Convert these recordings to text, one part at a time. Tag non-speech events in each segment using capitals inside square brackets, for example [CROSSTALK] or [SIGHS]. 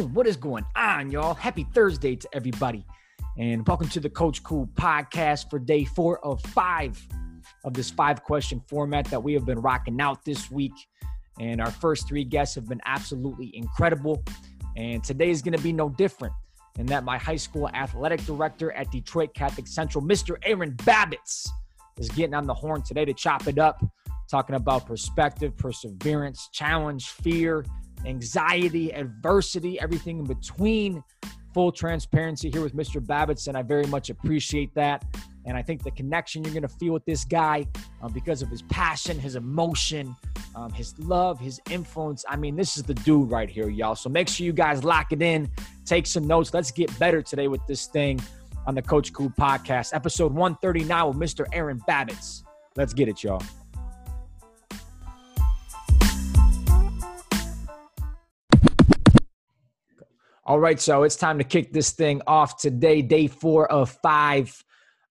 Boom! What is going on, y'all? Happy Thursday to everybody. And welcome to the Coach Cool podcast for day four of five of this five question format that we have been rocking out this week. And our first three guests have been absolutely incredible. And today is going to be no different. And that my high school athletic director at Detroit Catholic Central, Mr. Aaron Babbitts, is getting on the horn today to chop it up, talking about perspective, perseverance, challenge, fear, anxiety, adversity, everything in between. Full transparency here with Mr. Babbitts, and I very much appreciate that. And I think the connection you're going to feel with this guy um, because of his passion, his emotion, um, his love, his influence. I mean, this is the dude right here, y'all. So make sure you guys lock it in, take some notes. Let's get better today with this thing on the Coach Cool podcast, episode 139 with Mr. Aaron Babbitts. Let's get it, y'all. All right, so it's time to kick this thing off today, day four of five,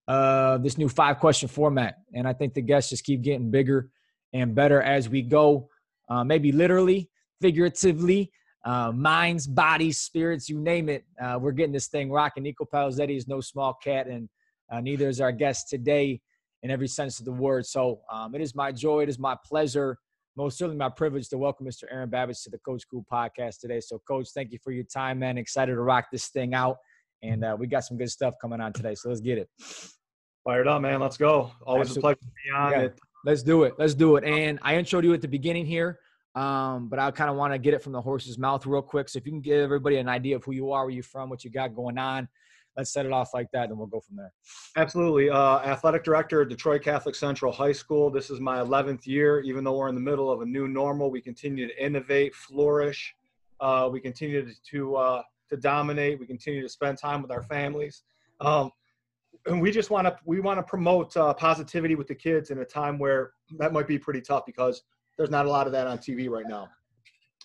uh, this new five question format. And I think the guests just keep getting bigger and better as we go, uh, maybe literally, figuratively, uh, minds, bodies, spirits, you name it. Uh, we're getting this thing rocking. Nico Palazetti is no small cat, and uh, neither is our guest today in every sense of the word. So um, it is my joy, it is my pleasure most certainly my privilege to welcome Mr. Aaron Babbitts to the Coach Cool podcast today. So, Coach, thank you for your time, man. Excited to rock this thing out. And uh, we got some good stuff coming on today. So, let's get it. Fired up, man. Let's go. Always Absolutely. a pleasure to be on yeah. it. Let's do it. Let's do it. And I introed you at the beginning here, um, but I kind of want to get it from the horse's mouth real quick. So, if you can give everybody an idea of who you are, where you're from, what you got going on, let's set it off like that, and we'll go from there. Absolutely. Uh, athletic director at Detroit Catholic Central High School. This is my 11th year. Even though we're in the middle of a new normal, we continue to innovate, flourish. Uh, we continue to to, uh, to dominate. We continue to spend time with our families. Um, and we just want to we want to promote uh, positivity with the kids in a time where that might be pretty tough because there's not a lot of that on TV right now,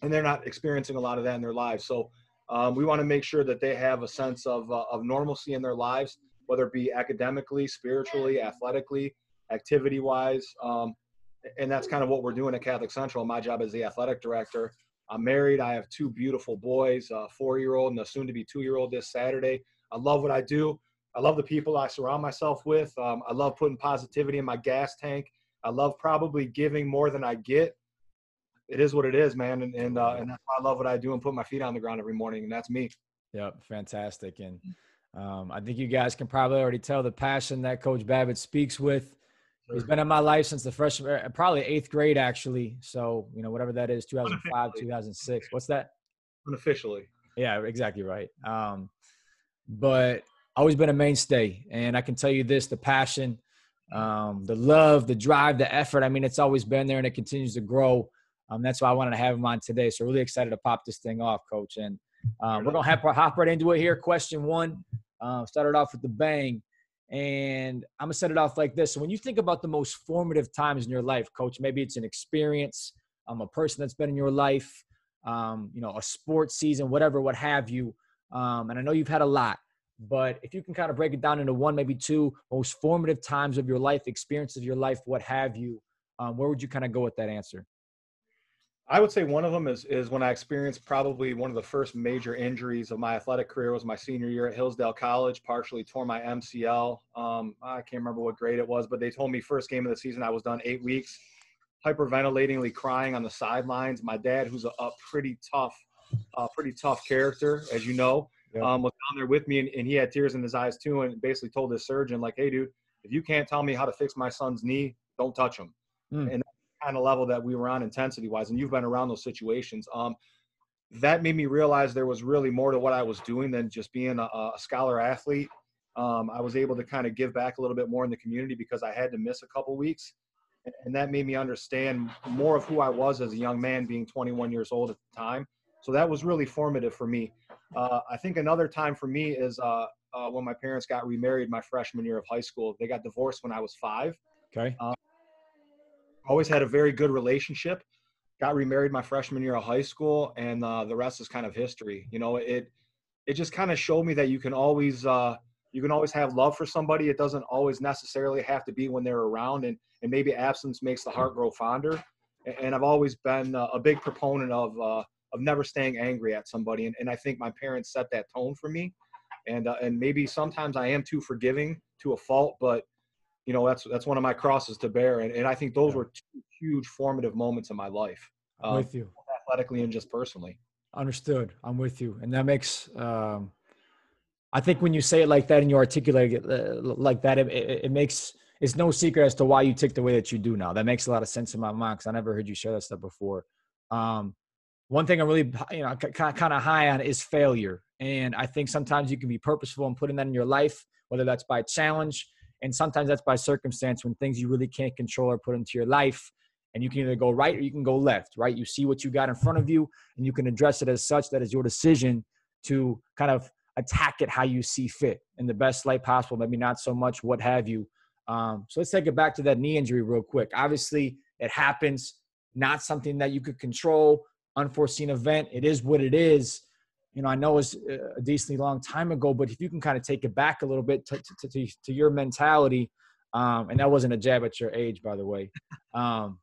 and they're not experiencing a lot of that in their lives. So um, we want to make sure that they have a sense of, uh, of normalcy in their lives, whether it be academically, spiritually, athletically, activity wise. Um, and that's kind of what we're doing at Catholic Central. My job as the athletic director. I'm married. I have two beautiful boys, a four year old and a soon to be two year old this Saturday. I love what I do. I love the people I surround myself with. Um, I love putting positivity in my gas tank. I love probably giving more than I get it is what it is, man. And and, uh, and that's why I love what I do and put my feet on the ground every morning, and that's me. Yep, fantastic. And um, I think you guys can probably already tell the passion that Coach Babbitt speaks with. He's been in my life since the freshman, uh, probably eighth grade, actually. So you know, whatever that is, 2005, 2006. What's that? Unofficially. Yeah, exactly right. Um, but always been a mainstay, and I can tell you this: the passion, um, the love, the drive, the effort. I mean, it's always been there, and it continues to grow. Um, that's why I wanted to have him on today. So really excited to pop this thing off, Coach. And um, we're gonna hop, hop right into it here. Question one. Uh, started off with the bang, and I'm gonna set it off like this. So when you think about the most formative times in your life, Coach, maybe it's an experience, um, a person that's been in your life, um, you know, a sports season, whatever, what have you. Um, and I know you've had a lot, but if you can kind of break it down into one, maybe two most formative times of your life, experiences of your life, what have you, um, where would you kind of go with that answer? I would say one of them is is when I experienced probably one of the first major injuries of my athletic career was my senior year at Hillsdale College. Partially tore my MCL. Um, I can't remember what grade it was, but they told me first game of the season I was done eight weeks, hyperventilatingly crying on the sidelines. My dad, who's a, a pretty tough, uh, pretty tough character, as you know, yeah. um, was down there with me, and, and he had tears in his eyes too, and basically told his surgeon like, "Hey, dude, if you can't tell me how to fix my son's knee, don't touch him." Mm. And kind of level that we were on intensity wise, and you've been around those situations. Um, that made me realize there was really more to what I was doing than just being a, a scholar athlete. Um, I was able to kind of give back a little bit more in the community because I had to miss a couple weeks. And that made me understand more of who I was as a young man, being 21 years old at the time. So that was really formative for me. Uh, I think another time for me is uh, uh, when my parents got remarried my freshman year of high school. They got divorced when I was five. Okay. Um, always had a very good relationship. Got remarried my freshman year of high school, and uh, the rest is kind of history. You know, it it just kind of showed me that you can always uh, you can always have love for somebody. It doesn't always necessarily have to be when they're around, and and maybe absence makes the heart grow fonder. And I've always been a big proponent of uh, of never staying angry at somebody. And, and I think my parents set that tone for me. And, uh, and maybe sometimes I am too forgiving to a fault, but you know, that's, that's one of my crosses to bear. And, and I think those were two huge formative moments in my life. Um, with you athletically and just personally. Understood. I'm with you. And that makes, um, I think when you say it like that and you articulate it uh, like that, it, it, it, makes it's no secret as to why you tick the way that you do now. That makes a lot of sense in my mind because I never heard you share that stuff before. Um, one thing I'm really you know kind of high on is failure, and I think sometimes you can be purposeful in putting that in your life, whether that's by challenge and sometimes that's by circumstance when things you really can't control are put into your life and you can either go right or you can go left right you see what you got in front of you and you can address it as such that is your decision to kind of attack it how you see fit in the best light possible, maybe not so much, what have you. Um, so let's take it back to that knee injury real quick. Obviously, it happens, not something that you could control, unforeseen event. It is what it is. You know, I know it's a decently long time ago, but if you can kind of take it back a little bit to, to, to, to your mentality, um, and that wasn't a jab at your age, by the way. Um,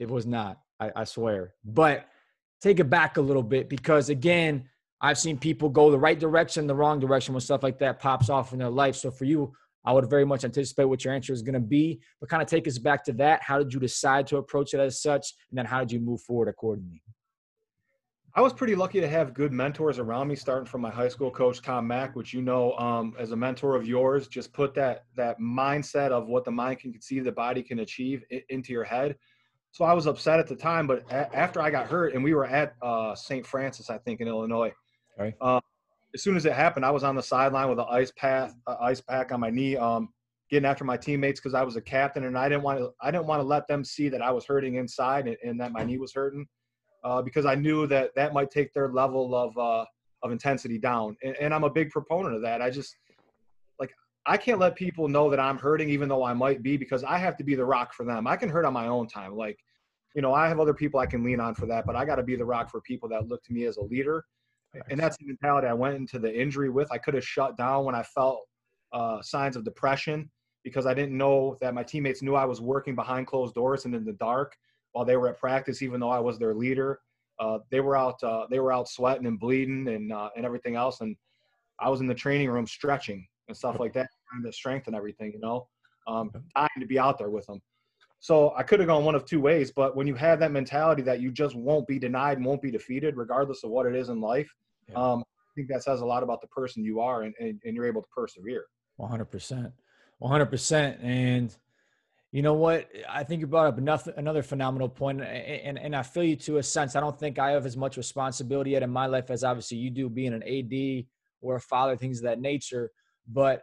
it was not, I, I swear. But take it back a little bit because, again, I've seen people go the right direction, the wrong direction when stuff like that pops off in their life. So for you, I would very much anticipate what your answer is going to be, but kind of take us back to that. How did you decide to approach it as such? And then how did you move forward accordingly? I was pretty lucky to have good mentors around me, starting from my high school coach Tom Mach, which you know um, as a mentor of yours, just put that that mindset of what the mind can conceive, the body can achieve into your head. So I was upset at the time, but a- after I got hurt, and we were at uh, St. Francis, I think, in Illinois, Okay. Um, as soon as it happened, I was on the sideline with an ice pack, uh, ice pack on my knee, um, getting after my teammates because I was a captain and I didn't want to. I didn't want to let them see that I was hurting inside and, and that my knee was hurting, uh, because I knew that that might take their level of uh, of intensity down. And, and I'm a big proponent of that. I just like I can't let people know that I'm hurting, even though I might be, because I have to be the rock for them. I can hurt on my own time. Like, you know, I have other people I can lean on for that, but I got to be the rock for people that look to me as a leader and that's the mentality I went into the injury with. I could have shut down when I felt uh, signs of depression because I didn't know that my teammates knew I was working behind closed doors and in the dark while they were at practice, even though I was their leader. Uh, they were out. Uh, they were out sweating and bleeding and uh, and everything else, and I was in the training room stretching and stuff like that, trying to strengthen everything. You know, um, dying to be out there with them. So I could have gone one of two ways, but when you have that mentality that you just won't be denied and won't be defeated, regardless of what it is in life, yeah. um, I think that says a lot about the person you are and, and, and you're able to persevere. 100%. 100%. And you know what? I think you brought up enough, another phenomenal point, and, and I feel you to a sense. I don't think I have as much responsibility yet in my life as obviously you do, being an AD or a father, things of that nature. But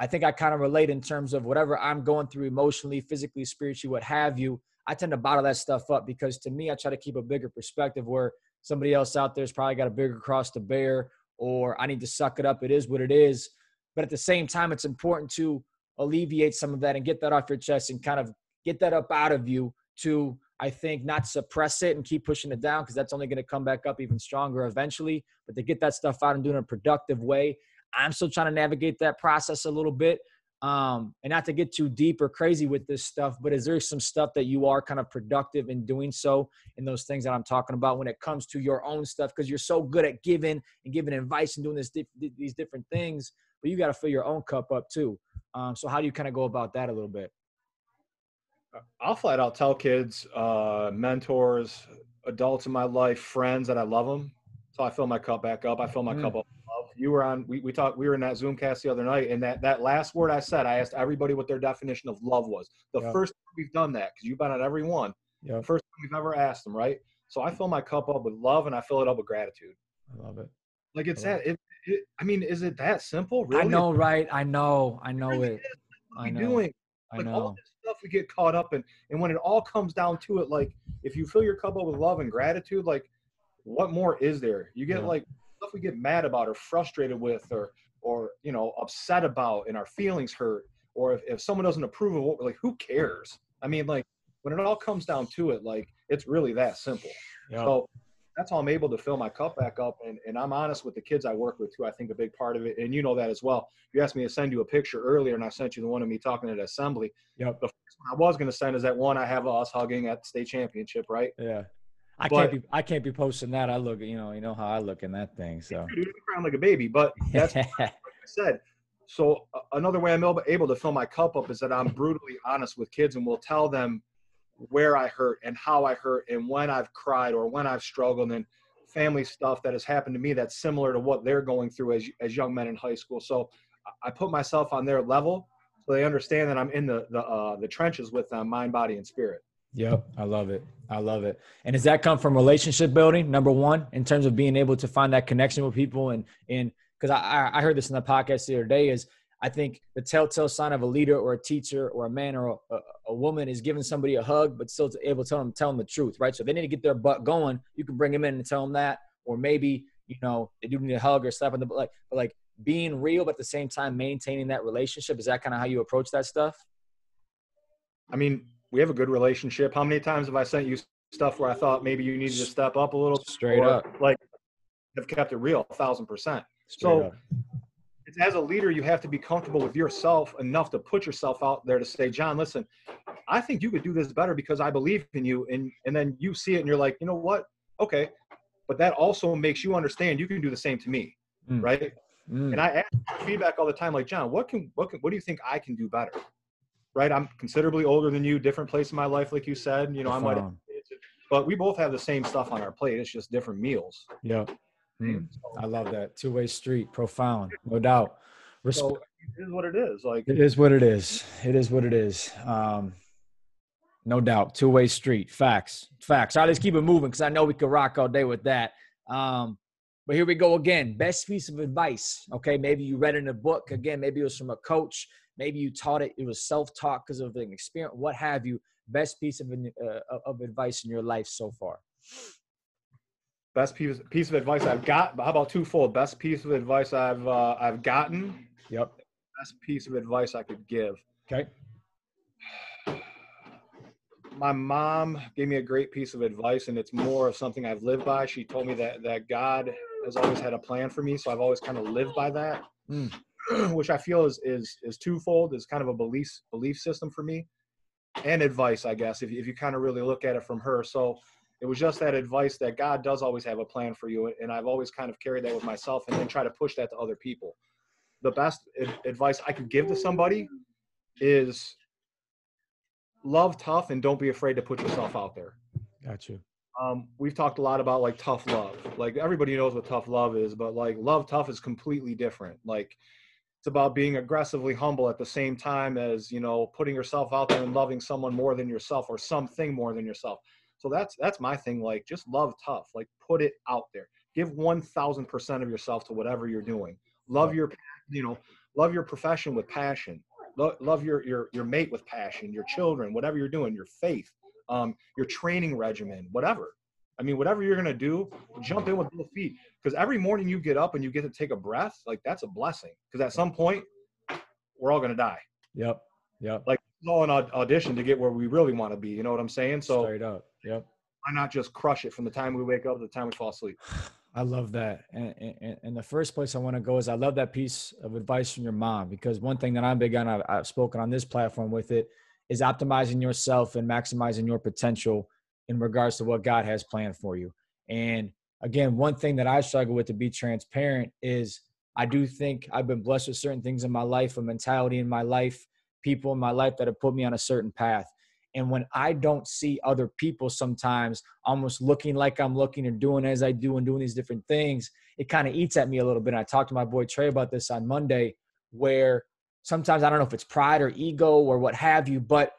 I think I kind of relate in terms of whatever I'm going through emotionally, physically, spiritually, what have you. I tend to bottle that stuff up because to me, I try to keep a bigger perspective where somebody else out there's probably got a bigger cross to bear, or I need to suck it up. It is what it is. But at the same time, it's important to alleviate some of that and get that off your chest and kind of get that up out of you to, I think, not suppress it and keep pushing it down because that's only going to come back up even stronger eventually. But to get that stuff out and do it in a productive way I'm still trying to navigate that process a little bit. Um, and not to get too deep or crazy with this stuff, but is there some stuff that you are kind of productive in doing so in those things that I'm talking about when it comes to your own stuff? Because you're so good at giving and giving advice and doing this these different things, but you got to fill your own cup up too. Um, so how do you kind of go about that a little bit? I'll flat out tell kids, uh, mentors, adults in my life, friends that I love them. So I fill my cup back up. I fill my mm. cup up you were on we, we talked we were in that zoom cast the other night and that that last word i said i asked everybody what their definition of love was the yep. first time we've done that because you've been at every one yep. first time we've ever asked them right so i fill my cup up with love and i fill it up with gratitude i love it like it's that it, it, i mean is it that simple really? i know right i know i know it, i know doing like I know. all this stuff we get caught up in and when it all comes down to it like if you fill your cup up with love and gratitude like what more is there you get yeah. like stuff we get mad about or frustrated with or or you know upset about and our feelings hurt or if, if someone doesn't approve of what we're like who cares i mean like when it all comes down to it like it's really that simple yeah. so that's how i'm able to fill my cup back up and, and i'm honest with the kids i work with too i think a big part of it and you know that as well If you asked me to send you a picture earlier and i sent you the one of me talking at assembly yep. the first one i was going to send is that one i have us hugging at the state championship right yeah I can't be I can't be posting that. I look, you know, you know how I look in that thing. So crying like a baby, but that's [LAUGHS] like I said. So uh, another way I'm able to fill my cup up is that I'm brutally honest with kids and will tell them where I hurt and how I hurt and when I've cried or when I've struggled and family stuff that has happened to me that's similar to what they're going through as as young men in high school. So I put myself on their level so they understand that I'm in the the uh, the trenches with them, mind, body, and spirit. Yep, I love it. I love it. And does that come from relationship building? Number one, in terms of being able to find that connection with people, and and because I I heard this in the podcast the other day is I think the telltale sign of a leader or a teacher or a man or a, a, woman is giving somebody a hug, but still able to tell them tell them the truth, right? So they need to get their butt going. You can bring them in and tell them that, or maybe you know they do need a hug or slap on the like, but like being real, but at the same time maintaining that relationship. Is that kind of how you approach that stuff? I mean, we have a good relationship. How many times have I sent you stuff where I thought maybe you needed to step up a little? Straight up. Like, have kept it real, a thousand percent. Straight so, up. As a leader, you have to be comfortable with yourself enough to put yourself out there to say, John, listen, I think you could do this better because I believe in you. And and then you see it and you're like, you know what? Okay. But that also makes you understand you can do the same to me. Mm. Right. Mm. And I ask feedback all the time, like, John, what can what can what do you think I can do better? right? I'm considerably older than you, different place in my life, like you said. You know, I might, but we both have the same stuff on our plate. It's just different meals. Yeah. Mm. I love that two way street, profound, no doubt. Respe- so it is what it is. Like it is what it is. It is what it is. Um, no doubt, two way street. Facts, facts. All right, let's keep it moving because I know we could rock all day with that. Um, but here we go again. Best piece of advice. Okay, maybe you read in a book. Again, maybe it was from a coach maybe you taught it it was self-taught because of an experience what have you best piece of, uh, of advice in your life so far best piece, piece of advice i've got how about twofold? Best piece of advice i've uh, i've gotten? Yep. Best piece of advice i could give. Okay. My mom gave me a great piece of advice and it's more of something i've lived by. She told me that that god has always had a plan for me so i've always kind of lived by that mm. [CLEARS THROAT] which I feel is is is twofold, is kind of a belief belief system for me, and advice, I guess, if if you kind of really look at it from her. So it was just that advice that God does always have a plan for you, and I've always kind of carried that with myself, and then try to push that to other people. The best advice I could give to somebody is love tough and don't be afraid to put yourself out there. Got you. Um, we've talked a lot about like tough love. Like everybody knows what tough love is, but like love tough is completely different. Like it's about being aggressively humble at the same time as you know putting yourself out there and loving someone more than yourself or something more than yourself so that's that's my thing like just love tough like put it out there give 1000% of yourself to whatever you're doing love your you know love your profession with passion love, love your, your your mate with passion your children whatever you're doing your faith um, your training regimen whatever I mean, whatever you're gonna do, jump in with both feet. Because every morning you get up and you get to take a breath, like that's a blessing. Because at some point, we're all gonna die. Yep. Yep. Like it's all an audition to get where we really want to be. You know what I'm saying? So straight up. Yep. Why not just crush it from the time we wake up to the time we fall asleep? [SIGHS] I love that. And, and, and the first place I want to go is I love that piece of advice from your mom because one thing that I'm big on, I've, I've spoken on this platform with it, is optimizing yourself and maximizing your potential in regards to what God has planned for you. And again, one thing that I struggle with to be transparent is I do think I've been blessed with certain things in my life, a mentality in my life, people in my life that have put me on a certain path. And when I don't see other people sometimes almost looking like I'm looking and doing as I do and doing these different things, it kind of eats at me a little bit. And I talked to my boy Trey about this on Monday, where sometimes I don't know if it's pride or ego or what have you, but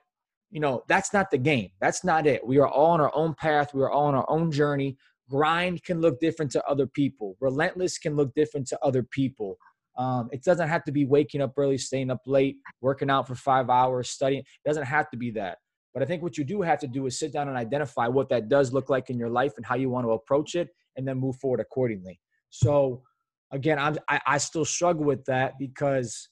you know, that's not the game. That's not it. We are all on our own path. We are all on our own journey. Grind can look different to other people. Relentless can look different to other people. Um, it doesn't have to be waking up early, staying up late, working out for five hours, studying. It doesn't have to be that. But I think what you do have to do is sit down and identify what that does look like in your life and how you want to approach it, and then move forward accordingly. So, again, I'm, I, I still struggle with that because,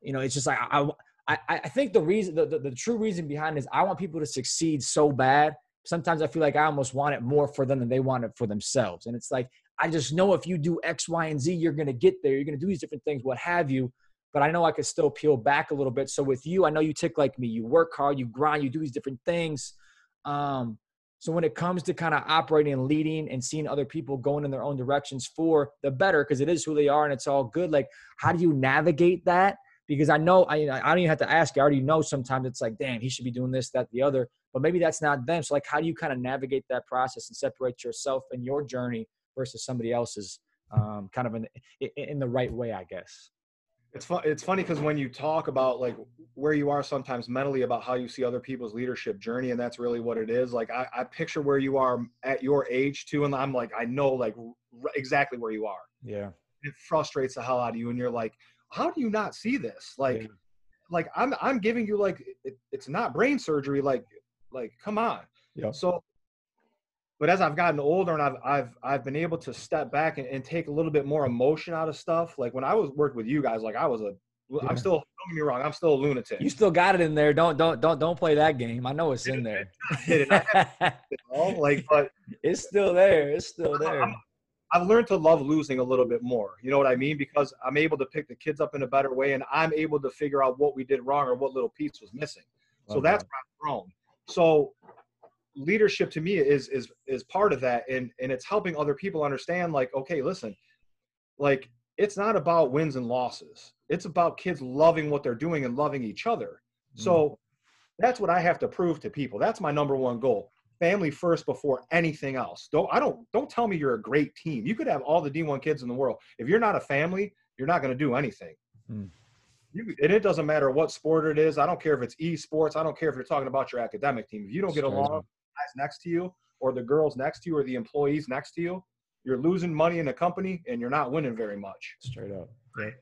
you know, it's just like I, I, I think the reason, the, the, the true reason behind is I want people to succeed so bad. Sometimes I feel like I almost want it more for them than they want it for themselves. And it's like, I just know if you do X, Y, and Z, you're going to get there. You're going to do these different things, what have you. But I know I could still peel back a little bit. So with you, I know you tick like me. You work hard, you grind, you do these different things. Um, So when it comes to kind of operating and leading and seeing other people going in their own directions for the better, because it is who they are and it's all good. Like, how do you navigate that? Because I know I, I don't even have to ask. I already know sometimes it's like, damn, he should be doing this, that, the other. But maybe that's not them. So like, how do you kind of navigate that process and separate yourself and your journey versus somebody else's, um, kind of in in the right way, I guess. It's fun. It's funny because when you talk about like where you are sometimes mentally about how you see other people's leadership journey, and that's really what it is. Like I, I picture where you are at your age too, and I'm like, I know like r- exactly where you are. Yeah. It frustrates the hell out of you, and you're like, how do you not see this? Like, yeah. like I'm I'm giving you like it, it's not brain surgery. Like, like come on. Yeah. So but as I've gotten older and I've I've I've been able to step back and, and take a little bit more emotion out of stuff. Like when I was worked with you guys, like I was a yeah. I'm still don't get me wrong, I'm still a lunatic. You still got it in there. Don't don't don't don't play that game. I know it's in there. [LAUGHS] like but it's still there. It's still there. I've learned to love losing a little bit more. You know what I mean? Because I'm able to pick the kids up in a better way and I'm able to figure out what we did wrong or what little piece was missing. So okay. that's where I've grown. So leadership to me is is is part of that and and it's helping other people understand like okay listen like it's not about wins and losses it's about kids loving what they're doing and loving each other mm. so that's what i have to prove to people that's my number one goal family first before anything else don't i don't don't tell me you're a great team you could have all the d1 kids in the world if you're not a family you're not going to do anything mm. You, and it doesn't matter what sport it is. I don't care if it's esports. I don't care if you're talking about your academic team. If you don't get along, guys next to you or the girls next to you or the employees next to you, you're losing money in the company and you're not winning very much. Straight up. Right.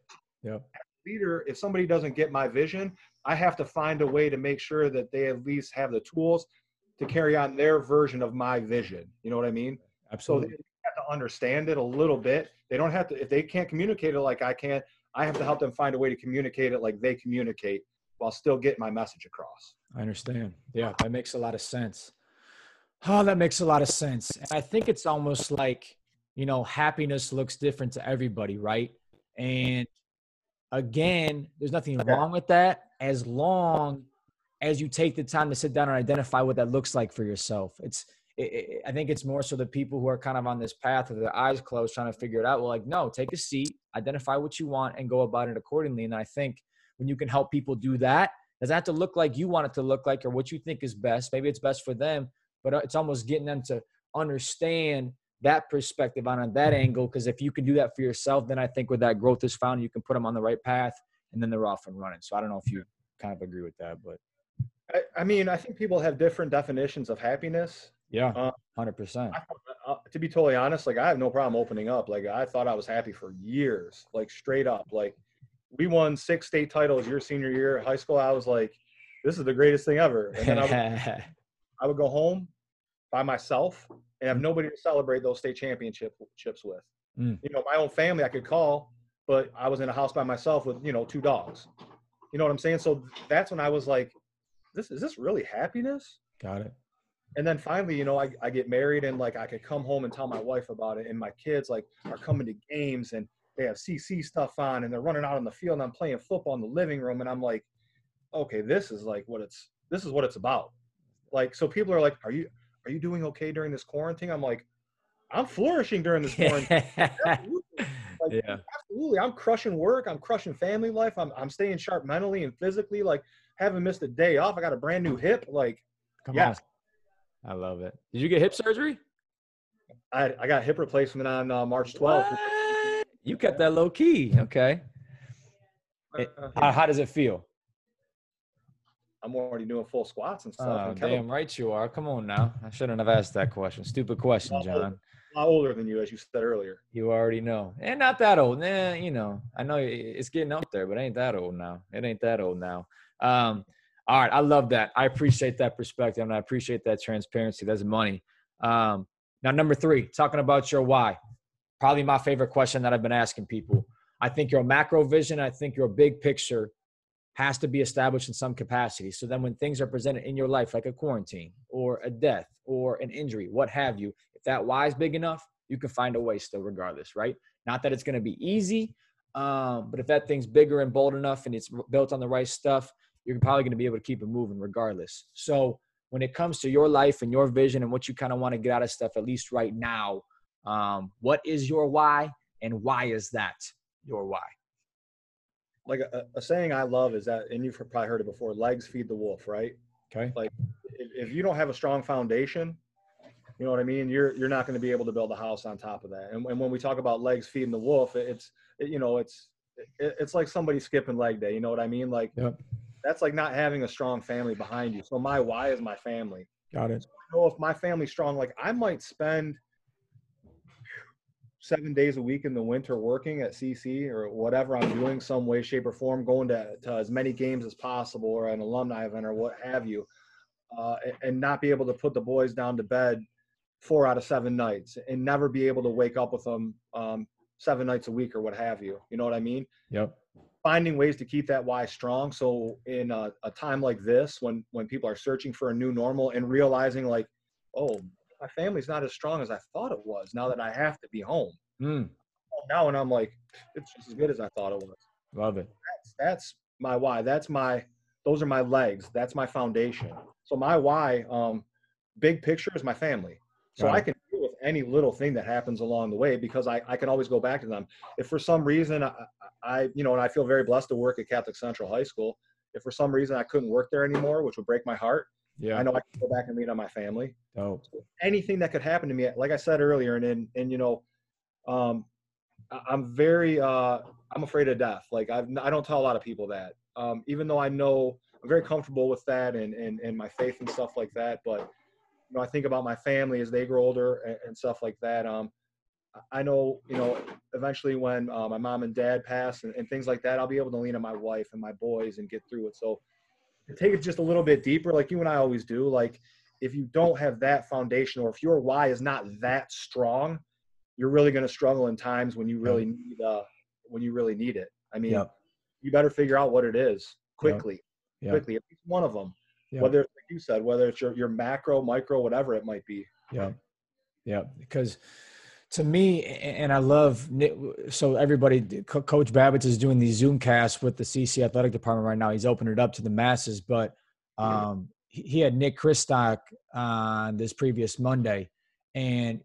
Yep. Leader, if somebody doesn't get my vision, I have to find a way to make sure that they at least have the tools to carry on their version of my vision. You know what I mean? Absolutely. So they have to understand it a little bit. They don't have to, if they can't communicate it like I can, I have to help them find a way to communicate it like they communicate while still getting my message across. I understand. Yeah, that makes a lot of sense. Oh, that makes a lot of sense. And I think it's almost like, you know, happiness looks different to everybody, right? And again, there's nothing wrong with that as long as you take the time to sit down and identify what that looks like for yourself. It's, it, it, I think it's more so the people who are kind of on this path with their eyes closed trying to figure it out. Well, like, no, take a seat, identify what you want, and go about it accordingly. And I think when you can help people do that, doesn't have to look like you want it to look like or what you think is best. Maybe it's best for them, but uh, it's almost getting them to understand that perspective on that angle. Because if you can do that for yourself, then I think where that growth is found, you can put them on the right path, and then they're off and running. So I don't know if you kind of agree with that, but I, I mean, I think people have different definitions of happiness. Yeah, uh, hundred uh, percent. To be totally honest, like I have no problem opening up. Like I thought I was happy for years, like straight up. Like we won six state titles your senior year at high school. I was like, this is the greatest thing ever. And then I would, [LAUGHS] I would go home by myself and have nobody to celebrate those state championships with. Mm. You know, my own family I could call, but I was in a house by myself with, you know, two dogs. You know what I'm saying? So that's when I was like, this is this really happiness? Got it. And then finally, you know, I, I get married and like I could come home and tell my wife about it. And my kids like are coming to games and they have CC stuff on and they're running out on the field and I'm playing football in the living room and I'm like, okay, this is like what it's this is what it's about. Like so people are like, Are you are you doing okay during this quarantine? I'm like, I'm flourishing during this quarantine. [LAUGHS] absolutely. Like, yeah. absolutely. I'm crushing work. I'm crushing family life. I'm I'm staying sharp mentally and physically. Like haven't missed a day off. I got a brand new hip. Like Come yes. on. I love it. Did you get hip surgery? I I got hip replacement on uh, March 12th. What? You kept that low key. Okay. Uh, how, how, does it feel? I'm already doing full squats and stuff. Oh, and damn right you are. Come on now. I shouldn't have asked that question. Stupid question, John. A lot older than you, as you said earlier. You already know. And not that old. Eh, you know, I know it's getting up there, but ain't that old now. It ain't that old now. Um, all right. I love that. I appreciate that perspective and I appreciate that transparency. That's money. Um, now, number three, talking about your why probably my favorite question that I've been asking people. I think your macro vision, I think your big picture has to be established in some capacity. So then when things are presented in your life, like a quarantine or a death or an injury, what have you, if that why is big enough, you can find a way still regardless, right? Not that it's going to be easy, um, but if that thing's bigger and bold enough and it's built on the right stuff, you're probably going to be able to keep it moving regardless. So when it comes to your life and your vision and what you kind of want to get out of stuff, at least right now, um, what is your why and why is that your why? Like a, a saying I love is that, and you've probably heard it before: "Legs feed the wolf." Right? Okay. Like if, if you don't have a strong foundation, you know what I mean. You're you're not going to be able to build a house on top of that. And, and when we talk about legs feeding the wolf, it's it, you know it's it, it's like somebody skipping leg day. You know what I mean? Like yep. that's like not having a strong family behind you. So my why is my family. Got it. So I know if my family's strong, like I might spend seven days a week in the winter working at CC or whatever I'm doing, some way, shape, or form, going to, to as many games as possible or an alumni event or what have you, uh, and not be able to put the boys down to bed four out of seven nights and never be able to wake up with them um, seven nights a week or what have you. You know what I mean? Yep. Finding ways to keep that why strong. So in a, a time like this, when when people are searching for a new normal and realizing like, oh, my family's not as strong as I thought it was. Now that I have to be home. Mm. Now and I'm like, it's just as good as I thought it was. Love it. That's that's my why. That's my those are my legs. That's my foundation. So my why, um, big picture is my family. So I can deal with any little thing that happens along the way because I, I can always go back to them. If for some reason I, I, you know, and I feel very blessed to work at Catholic Central High School. If for some reason I couldn't work there anymore, which would break my heart, yeah, I know I can go back and lean on my family. Oh, so anything that could happen to me, like I said earlier, and and, and you know, um, I'm very, uh, I'm afraid of death. Like I've, I don't tell a lot of people that, um, even though I know I'm very comfortable with that and and and my faith and stuff like that, but you know, I think about my family as they grow older and, and stuff like that. Um, I know, you know, eventually when uh, my mom and dad pass and, and, things like that, I'll be able to lean on my wife and my boys and get through it. So take it just a little bit deeper, like you and I always do, like if you don't have that foundation or if your why is not that strong, you're really going to struggle in times when you really need, uh, when you really need it. I mean, yep. you better figure out what it is quickly, yep. quickly, at least one of them. Whether it's like you said, whether it's your, your macro, micro, whatever it might be. Yeah. Yeah. Because to me, and I love, so everybody, Coach Babbitts is doing these Zoom casts with the CC athletic department right now. He's opening it up to the masses, but um, he had Nick Kristock on this previous Monday. And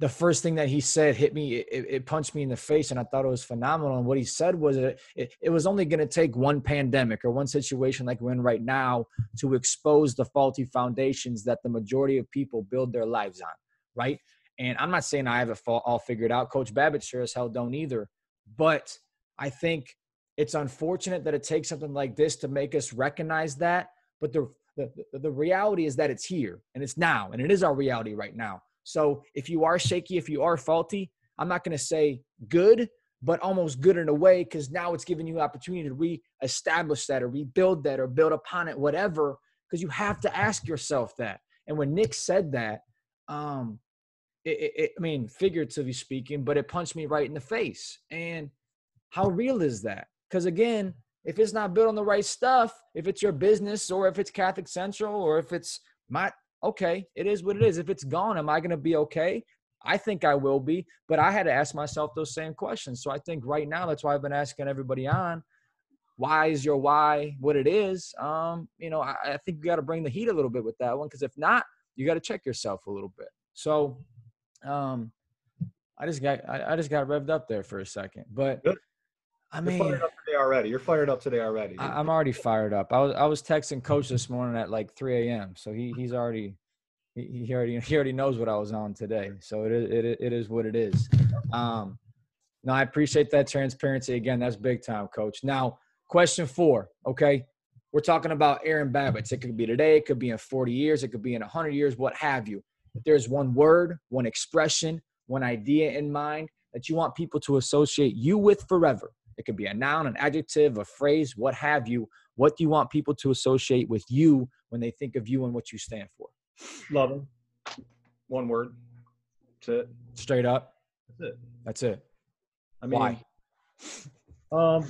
the first thing that he said hit me it, it, punched me in the face and i thought it was phenomenal and what he said was it, it was only going to take one pandemic or one situation like we're in right now to expose the faulty foundations that the majority of people build their lives on right and i'm not saying i have it all figured out coach babbitt sure as hell don't either but i think it's unfortunate that it takes something like this to make us recognize that but the the, the reality is that it's here and it's now and it is our reality right now so if you are shaky, if you are faulty, I'm not going to say good, but almost good in a way because now it's giving you opportunity to re-establish that or rebuild that or build upon it, whatever. Because you have to ask yourself that. And when Nick said that, um, it, it, I mean, figuratively speaking, but it punched me right in the face. And how real is that? Because again, if it's not built on the right stuff, if it's your business or if it's Catholic Central or if it's my okay, it is what it is. If it's gone, am I going to be okay? I think I will be, but I had to ask myself those same questions. So I think right now that's why I've been asking everybody on why is your why what it is. Um, you know, I, I think you got to bring the heat a little bit with that one because if not, you got to check yourself a little bit. So, um, I just got I, I, just got revved up there for a second, but Good. I mean, You're fired up today already. You're fired up today already. I, am already fired up. I was I was texting coach this morning at like 3 a.m. So he he's already he, he already [LAUGHS] he already knows what I was on today. So it is it, it is what it is. Um, no, I appreciate that transparency again. That's big time, coach. Now, question four. Okay, we're talking about Aaron Babbitts. It could be today. It could be in 40 years. It could be in 100 years. What have you? If there's one word, one expression, one idea in mind that you want people to associate you with forever it could be a noun, an adjective, a phrase, what have you. What do you want people to associate with you when they think of you and what you stand for? Loving. One word. That's it. Straight up. That's it. That's it. I mean, Why? Um,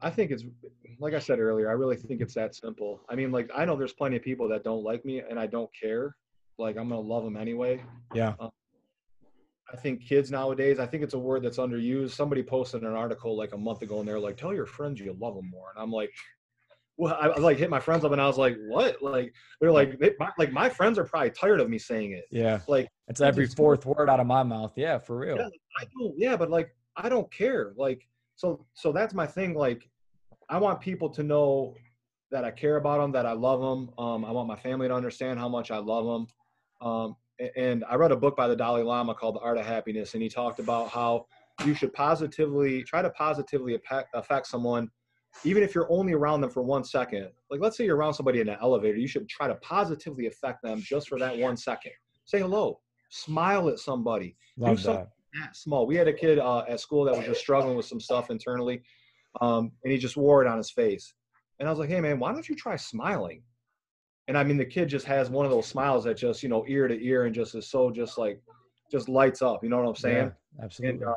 I think it's like I said earlier. I really think it's that simple. I mean, like I know there's plenty of people that don't like me, and I don't care. Like I'm gonna love them anyway. Yeah. Um, I think kids nowadays, I think it's a word that's underused. Somebody posted an article like a month ago and they're like, tell your friends you love them more. And I'm like, well, I, I like hit my friends up and I was like, what? Like they're like, they, my, like my friends are probably tired of me saying it. Yeah. Like it's every fourth word out of my mouth. Yeah, for real. Yeah, I don't. Yeah, but like I don't care. Like so, so that's my thing. Like I want people to know that I care about them, that I love them. Um, I want my family to understand how much I love them. Um, and I read a book by the Dalai Lama called The Art of Happiness, and he talked about how you should positively try to positively affect someone even if you're only around them for one second, like let's say you're around somebody in an elevator, you should try to positively affect them just for that one second. Say hello, smile at somebody, Love do something that. that small. We had a kid uh, at school that was just struggling with some stuff internally, um, and he just wore it on his face. And I was like, hey man, why don't you try smiling? And I mean, the kid just has one of those smiles that just you know ear to ear and just is so just like just lights up. You know what I'm saying? Yeah, absolutely. And, uh,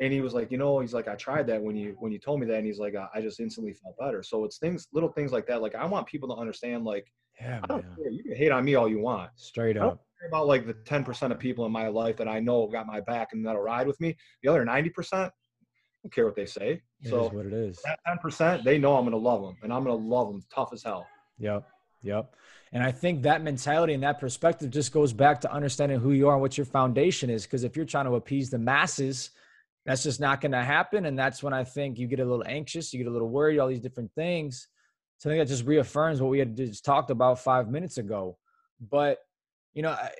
and he was like you know he's like i tried that when you when you told me that and he's like i just instantly felt better so it's things little things like that like i want people to understand like yeah I don't care. you can hate on me all you want straight up about like the 10% of people in my life that i know got my back and that'll ride with me the other 90% I don't care what they say it so what it is that 10% they know i'm gonna love them and i'm gonna love them tough as hell yep yep and I think that mentality and that perspective just goes back to understanding who you are and what your foundation is. Because if you're trying to appease the masses, that's just not going to happen. And that's when I think you get a little anxious, you get a little worried, all these different things. So I think that just reaffirms what we had just talked about five minutes ago. But, you know, I,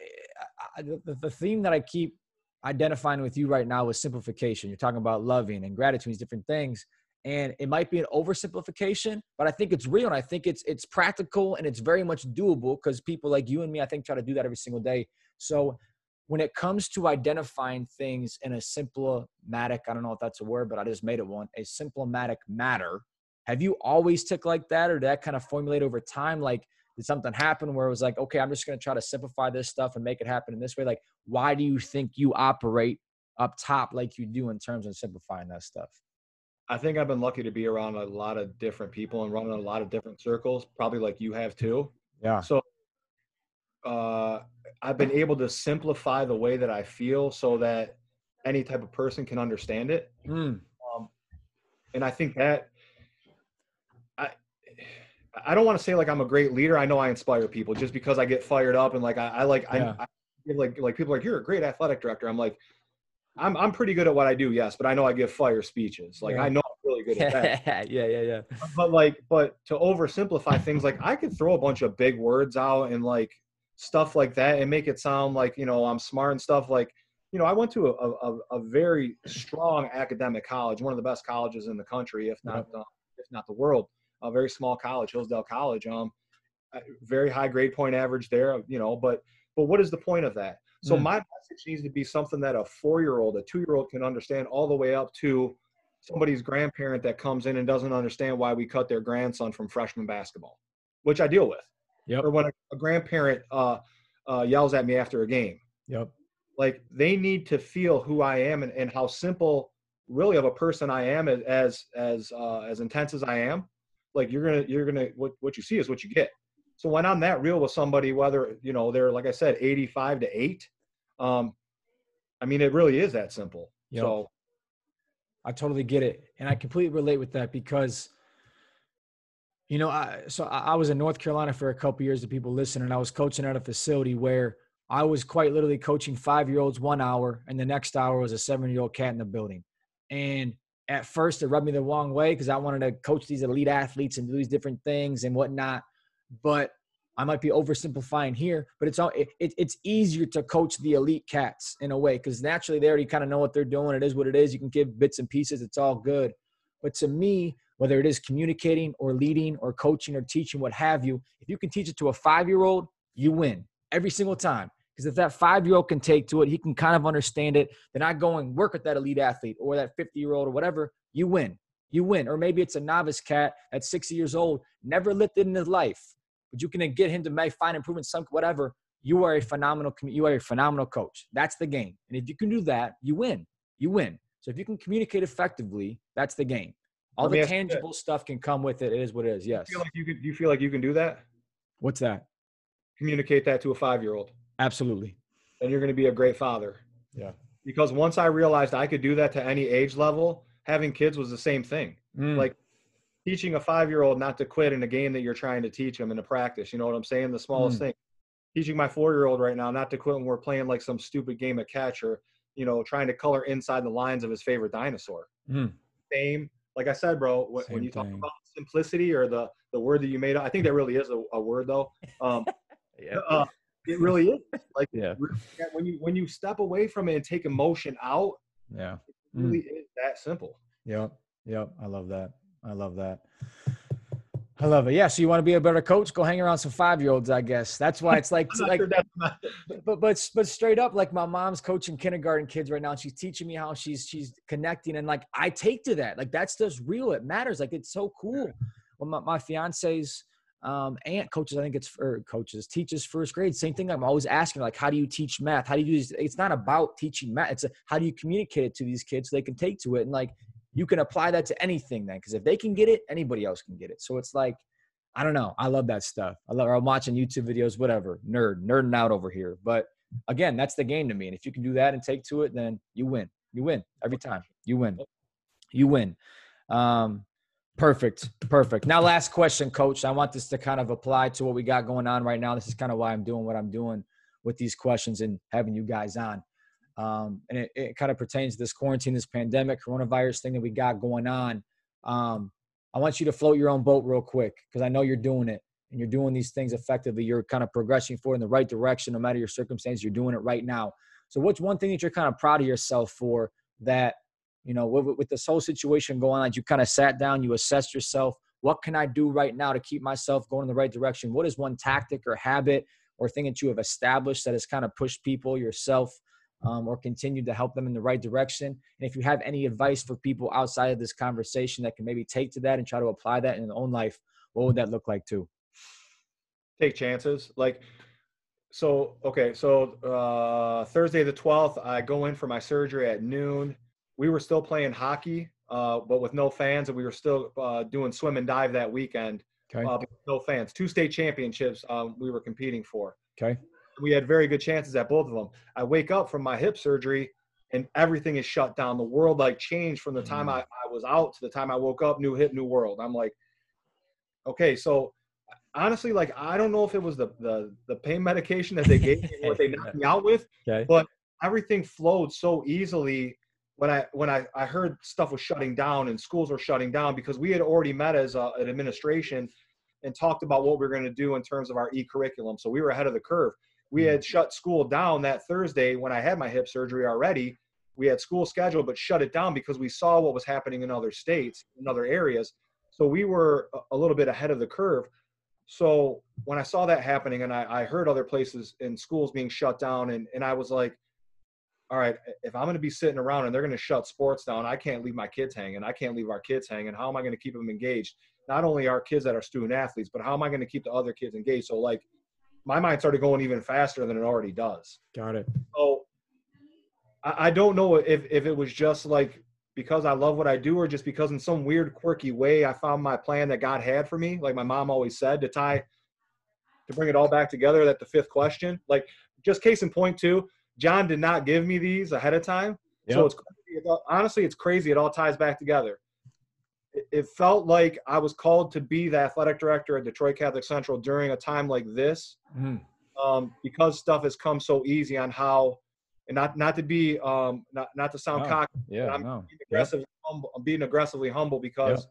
I, the, the theme that I keep identifying with you right now is simplification. You're talking about loving and gratitude, these different things. And it might be an oversimplification, but I think it's real and I think it's it's practical and it's very much doable because people like you and me, I think, try to do that every single day. So when it comes to identifying things in a simplematic, I don't know if that's a word, but I just made it one, a simplematic matter. Have you always took like that or did that kind of formulate over time? Like, did something happen where it was like, okay, I'm just going to try to simplify this stuff and make it happen in this way? Like, why do you think you operate up top like you do in terms of simplifying that stuff? I think I've been lucky to be around a lot of different people and running a lot of different circles, probably like you have too. Yeah. So uh, I've been able to simplify the way that I feel so that any type of person can understand it. Mm. Um, and I think that I I don't want to say like I'm a great leader. I know I inspire people just because I get fired up and like I, I like yeah. I, I like like people like you're a great athletic director. I'm like I'm I'm pretty good at what I do, yes, but I know I give fire speeches. Like yeah. I know I'm really good at that. [LAUGHS] yeah, yeah, yeah. But like, but to oversimplify things, like I could throw a bunch of big words out and like stuff like that and make it sound like you know I'm smart and stuff like you know I went to a, a, a very strong academic college, one of the best colleges in the country, if not uh, if not the world. A very small college, Hillsdale College. Um, very high grade point average there. You know, but but what is the point of that? So mm. my message needs to be something that a four year old, a two year old can understand, all the way up to somebody's grandparent that comes in and doesn't understand why we cut their grandson from freshman basketball, which I deal with. Yep. Or when a, a grandparent uh, uh, yells at me after a game. Yep. Like they need to feel who I am and, and how simple, really, of a person I am as as as, uh, as intense as I am. Like you're gonna you're gonna what what you see is what you get. So when I'm that real with somebody, whether you know they're like I said, 85 to eight, um, I mean it really is that simple. Yep. So I totally get it, and I completely relate with that because you know, I, so I was in North Carolina for a couple years. To people listening, and I was coaching at a facility where I was quite literally coaching five year olds one hour, and the next hour was a seven year old cat in the building. And at first, it rubbed me the wrong way because I wanted to coach these elite athletes and do these different things and whatnot. But I might be oversimplifying here, but it's all it, it, it's easier to coach the elite cats in a way because naturally they already kind of know what they're doing. It is what it is. You can give bits and pieces. It's all good. But to me, whether it is communicating or leading or coaching or teaching, what have you, if you can teach it to a five year old, you win every single time. Because if that five year old can take to it, he can kind of understand it. They're not going work with that elite athlete or that 50 year old or whatever. You win. You win. Or maybe it's a novice cat at 60 years old, never lifted in his life, but you can get him to make fine improvements, some whatever. You are a phenomenal. You are a phenomenal coach. That's the game. And if you can do that, you win. You win. So if you can communicate effectively, that's the game. All the tangible stuff can come with it. It is what it is. Yes. Do you feel like you can, do you feel like you can do that? What's that? Communicate that to a five year old. Absolutely. And you're going to be a great father. Yeah. Because once I realized I could do that to any age level, having kids was the same thing. Mm. Like teaching a five year old not to quit in a game that you're trying to teach them in a practice. You know what I'm saying? The smallest mm. thing. Teaching my four year old right now not to quit when we're playing like some stupid game of catch or, you know, trying to color inside the lines of his favorite dinosaur. Mm. Same. Like I said, bro, when, when you talk about simplicity or the, the word that you made, I think that really is a, a word though. Um, [LAUGHS] yeah. Uh, it really is. Like yeah. when you when you step away from it and take emotion out, yeah, it really mm. is that simple. Yep. Yep. I love that. I love that. I love it. Yeah. So you want to be a better coach? Go hang around some five year olds, I guess. That's why it's like, [LAUGHS] like, sure but, but, but straight up, like my mom's coaching kindergarten kids right now. And she's teaching me how she's, she's connecting. And like, I take to that. Like, that's just real. It matters. Like, it's so cool. Well, my, my fiance's um, aunt coaches, I think it's for coaches, teaches first grade. Same thing. I'm always asking, like, how do you teach math? How do you do this? It's not about teaching math. It's a, how do you communicate it to these kids so they can take to it? And like, you can apply that to anything then, because if they can get it, anybody else can get it. So it's like, I don't know. I love that stuff. I love. I'm watching YouTube videos, whatever. Nerd, nerding out over here. But again, that's the game to me. And if you can do that and take to it, then you win. You win every time. You win. You win. Um, perfect. Perfect. Now, last question, Coach. I want this to kind of apply to what we got going on right now. This is kind of why I'm doing what I'm doing with these questions and having you guys on. Um, and it, it kind of pertains to this quarantine, this pandemic, coronavirus thing that we got going on. Um, I want you to float your own boat real quick because I know you're doing it and you're doing these things effectively. You're kind of progressing forward in the right direction, no matter your circumstances. You're doing it right now. So, what's one thing that you're kind of proud of yourself for that, you know, with, with this whole situation going on, you kind of sat down, you assessed yourself. What can I do right now to keep myself going in the right direction? What is one tactic or habit or thing that you have established that has kind of pushed people, yourself, um, or continue to help them in the right direction. And if you have any advice for people outside of this conversation that can maybe take to that and try to apply that in their own life, what would that look like too? Take chances. Like, so, okay, so uh, Thursday the 12th, I go in for my surgery at noon. We were still playing hockey, uh, but with no fans, and we were still uh, doing swim and dive that weekend. Okay. Uh, no fans. Two state championships um, we were competing for. Okay we had very good chances at both of them. I wake up from my hip surgery and everything is shut down. The world like changed from the time mm. I, I was out to the time I woke up, new hip, new world. I'm like, okay, so honestly, like I don't know if it was the the, the pain medication that they gave me, what they knocked [LAUGHS] me out with, okay. but everything flowed so easily when I when I, I heard stuff was shutting down and schools were shutting down because we had already met as a, an administration and talked about what we are going to do in terms of our e-curriculum. So we were ahead of the curve we hmm. had shut school down that Thursday when I had my hip surgery already. We had school scheduled, but shut it down because we saw what was happening in other states, in other areas. So we were a little bit ahead of the curve. So when I saw that happening and I, I heard other places in schools being shut down, and, and I was like, all right, if I'm going to be sitting around and they're going to shut sports down, I can't leave my kids hanging. I can't leave our kids hanging. How am I going to keep them engaged? Not only our kids that are student athletes, but how am I going to keep the other kids engaged? So, like, my mind started going even faster than it already does. Got it. So I, I don't know if, if it was just like because I love what I do or just because in some weird quirky way I found my plan that God had for me. Like my mom always said to tie to bring it all back together that the fifth question. Like just case in point too, John did not give me these ahead of time. Yep. So it's crazy. honestly it's crazy. It all ties back together it felt like I was called to be the athletic director at Detroit Catholic Central during a time like this, mm. um, because stuff has come so easy on how, and not not to be um, not not to sound no. cocky, yeah, I'm no. being aggressive, yep. humble, I'm being aggressively humble because yep.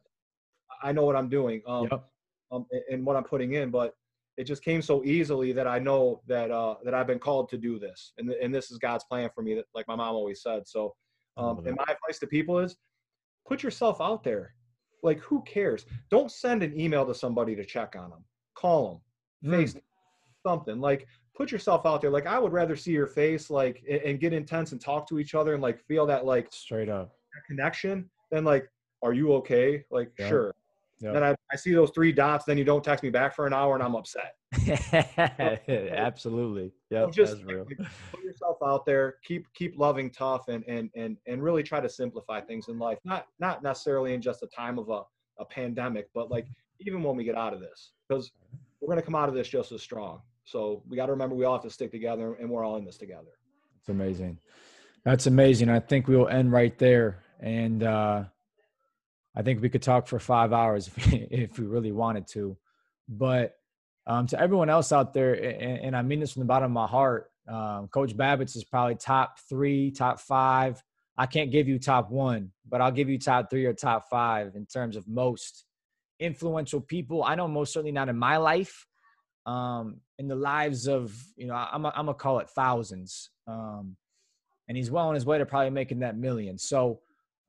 I know what I'm doing um, yep. um, and what I'm putting in, but it just came so easily that I know that uh, that I've been called to do this, and and this is God's plan for me, that like my mom always said. So, um, and my advice to people is, put yourself out there like, who cares? Don't send an email to somebody to check on them. Call them, mm. face something. Like, put yourself out there. Like, I would rather see your face, like, and get intense and talk to each other and like feel that like straight up connection than like, are you okay? Like, yeah. sure. Yep. Then I, I see those three dots. Then you don't text me back for an hour, and I'm upset. [LAUGHS] Absolutely. Yeah, just like, put yourself out there. Keep keep loving tough, and and and and really try to simplify things in life. Not not necessarily in just a time of a a pandemic, but like even when we get out of this, because we're going to come out of this just as strong. So we got to remember we all have to stick together, and we're all in this together. It's amazing. That's amazing. I think we will end right there. And uh, I think we could talk for five hours [LAUGHS] if we, if we really wanted to. But um, to everyone else out there, and, and, I mean this from the bottom of my heart, um, Coach Babbitts is probably top three, top five. I can't give you top one, but I'll give you top three or top five in terms of most influential people. I know most certainly not in my life, um, in the lives of you know I'm I'm gonna call it thousands. Um, and he's well on his way to probably making that million. So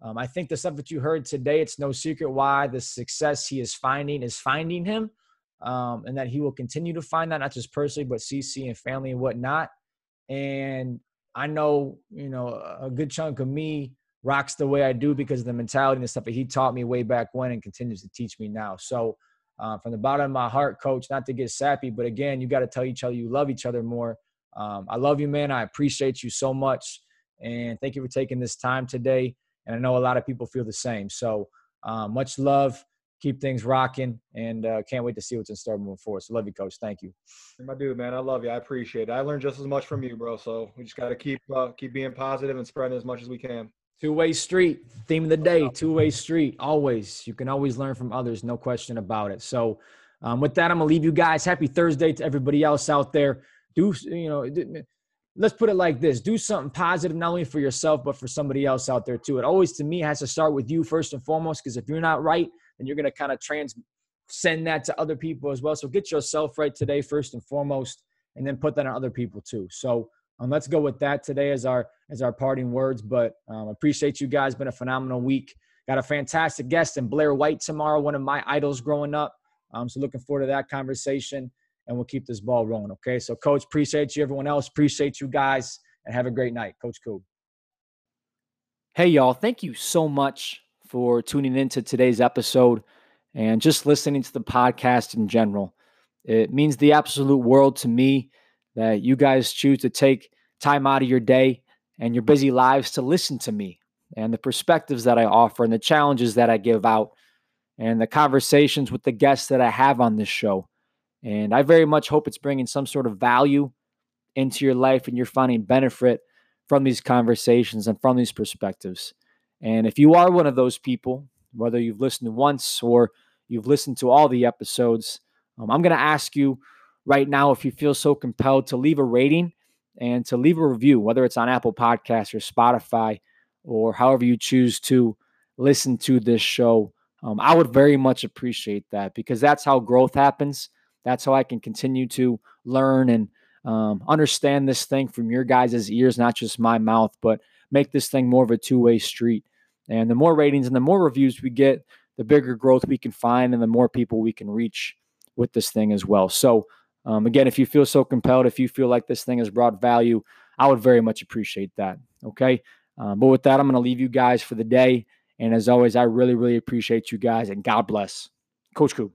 um, I think the stuff that you heard today, it's no secret why the success he is finding is finding him, um, and that he will continue to find that not just personally, but CC and family and whatnot. And I know, you know, a good chunk of me rocks the way I do because of the mentality and the stuff that he taught me way back when and continues to teach me now. So, uh, from the bottom of my heart, coach, not to get sappy, but again, you got to tell each other you love each other more. Um, I love you, man. I appreciate you so much. And thank you for taking this time today. And I know a lot of people feel the same. So uh, much love. Keep things rocking, and uh, can't wait to see what's in store moving forward. So love you, coach. Thank you. My dude, man, I love you. I appreciate it. I learned just as much from you, bro. So we just got to keep uh, keep being positive and spreading as much as we can. Two way street. Theme of the day. Two way street. Always. You can always learn from others. No question about it. So. Um, with that, I'm gonna leave you guys. Happy Thursday to everybody else out there. Do you know? Let's put it like this. Do something positive not only for yourself but for somebody else out there too. It always to me has to start with you first and foremost because if you're not right then you're going to kind of transcend that to other people as well. So get yourself right today first and foremost and then put that on other people too. So um, let's go with that today as our as our parting words. But um, appreciate you guys. Been a phenomenal week. Got a fantastic guest in blair white tomorrow one of my idols growing up. Um, so looking forward to that conversation and we'll keep this ball rolling. Okay. So, coach, appreciate you. Everyone else, appreciate you guys, and have a great night. Coach Cool. Hey, y'all. Thank you so much for tuning into today's episode and just listening to the podcast in general. It means the absolute world to me that you guys choose to take time out of your day and your busy lives to listen to me and the perspectives that I offer and the challenges that I give out and the conversations with the guests that I have on this show. And I very much hope it's bringing some sort of value into your life and you're finding benefit from these conversations and from these perspectives. And if you are one of those people, whether you've listened once or you've listened to all the episodes, um, I'm going to ask you right now if you feel so compelled to leave a rating and to leave a review, whether it's on Apple Podcasts or Spotify or however you choose to listen to this show. Um, I would very much appreciate that because that's how growth happens. That's how I can continue to learn and um, understand this thing from your guys' ears, not just my mouth, but make this thing more of a two way street. And the more ratings and the more reviews we get, the bigger growth we can find and the more people we can reach with this thing as well. So, um, again, if you feel so compelled, if you feel like this thing has brought value, I would very much appreciate that. Okay. Um, but with that, I'm going to leave you guys for the day. And as always, I really, really appreciate you guys and God bless. Coach Coop.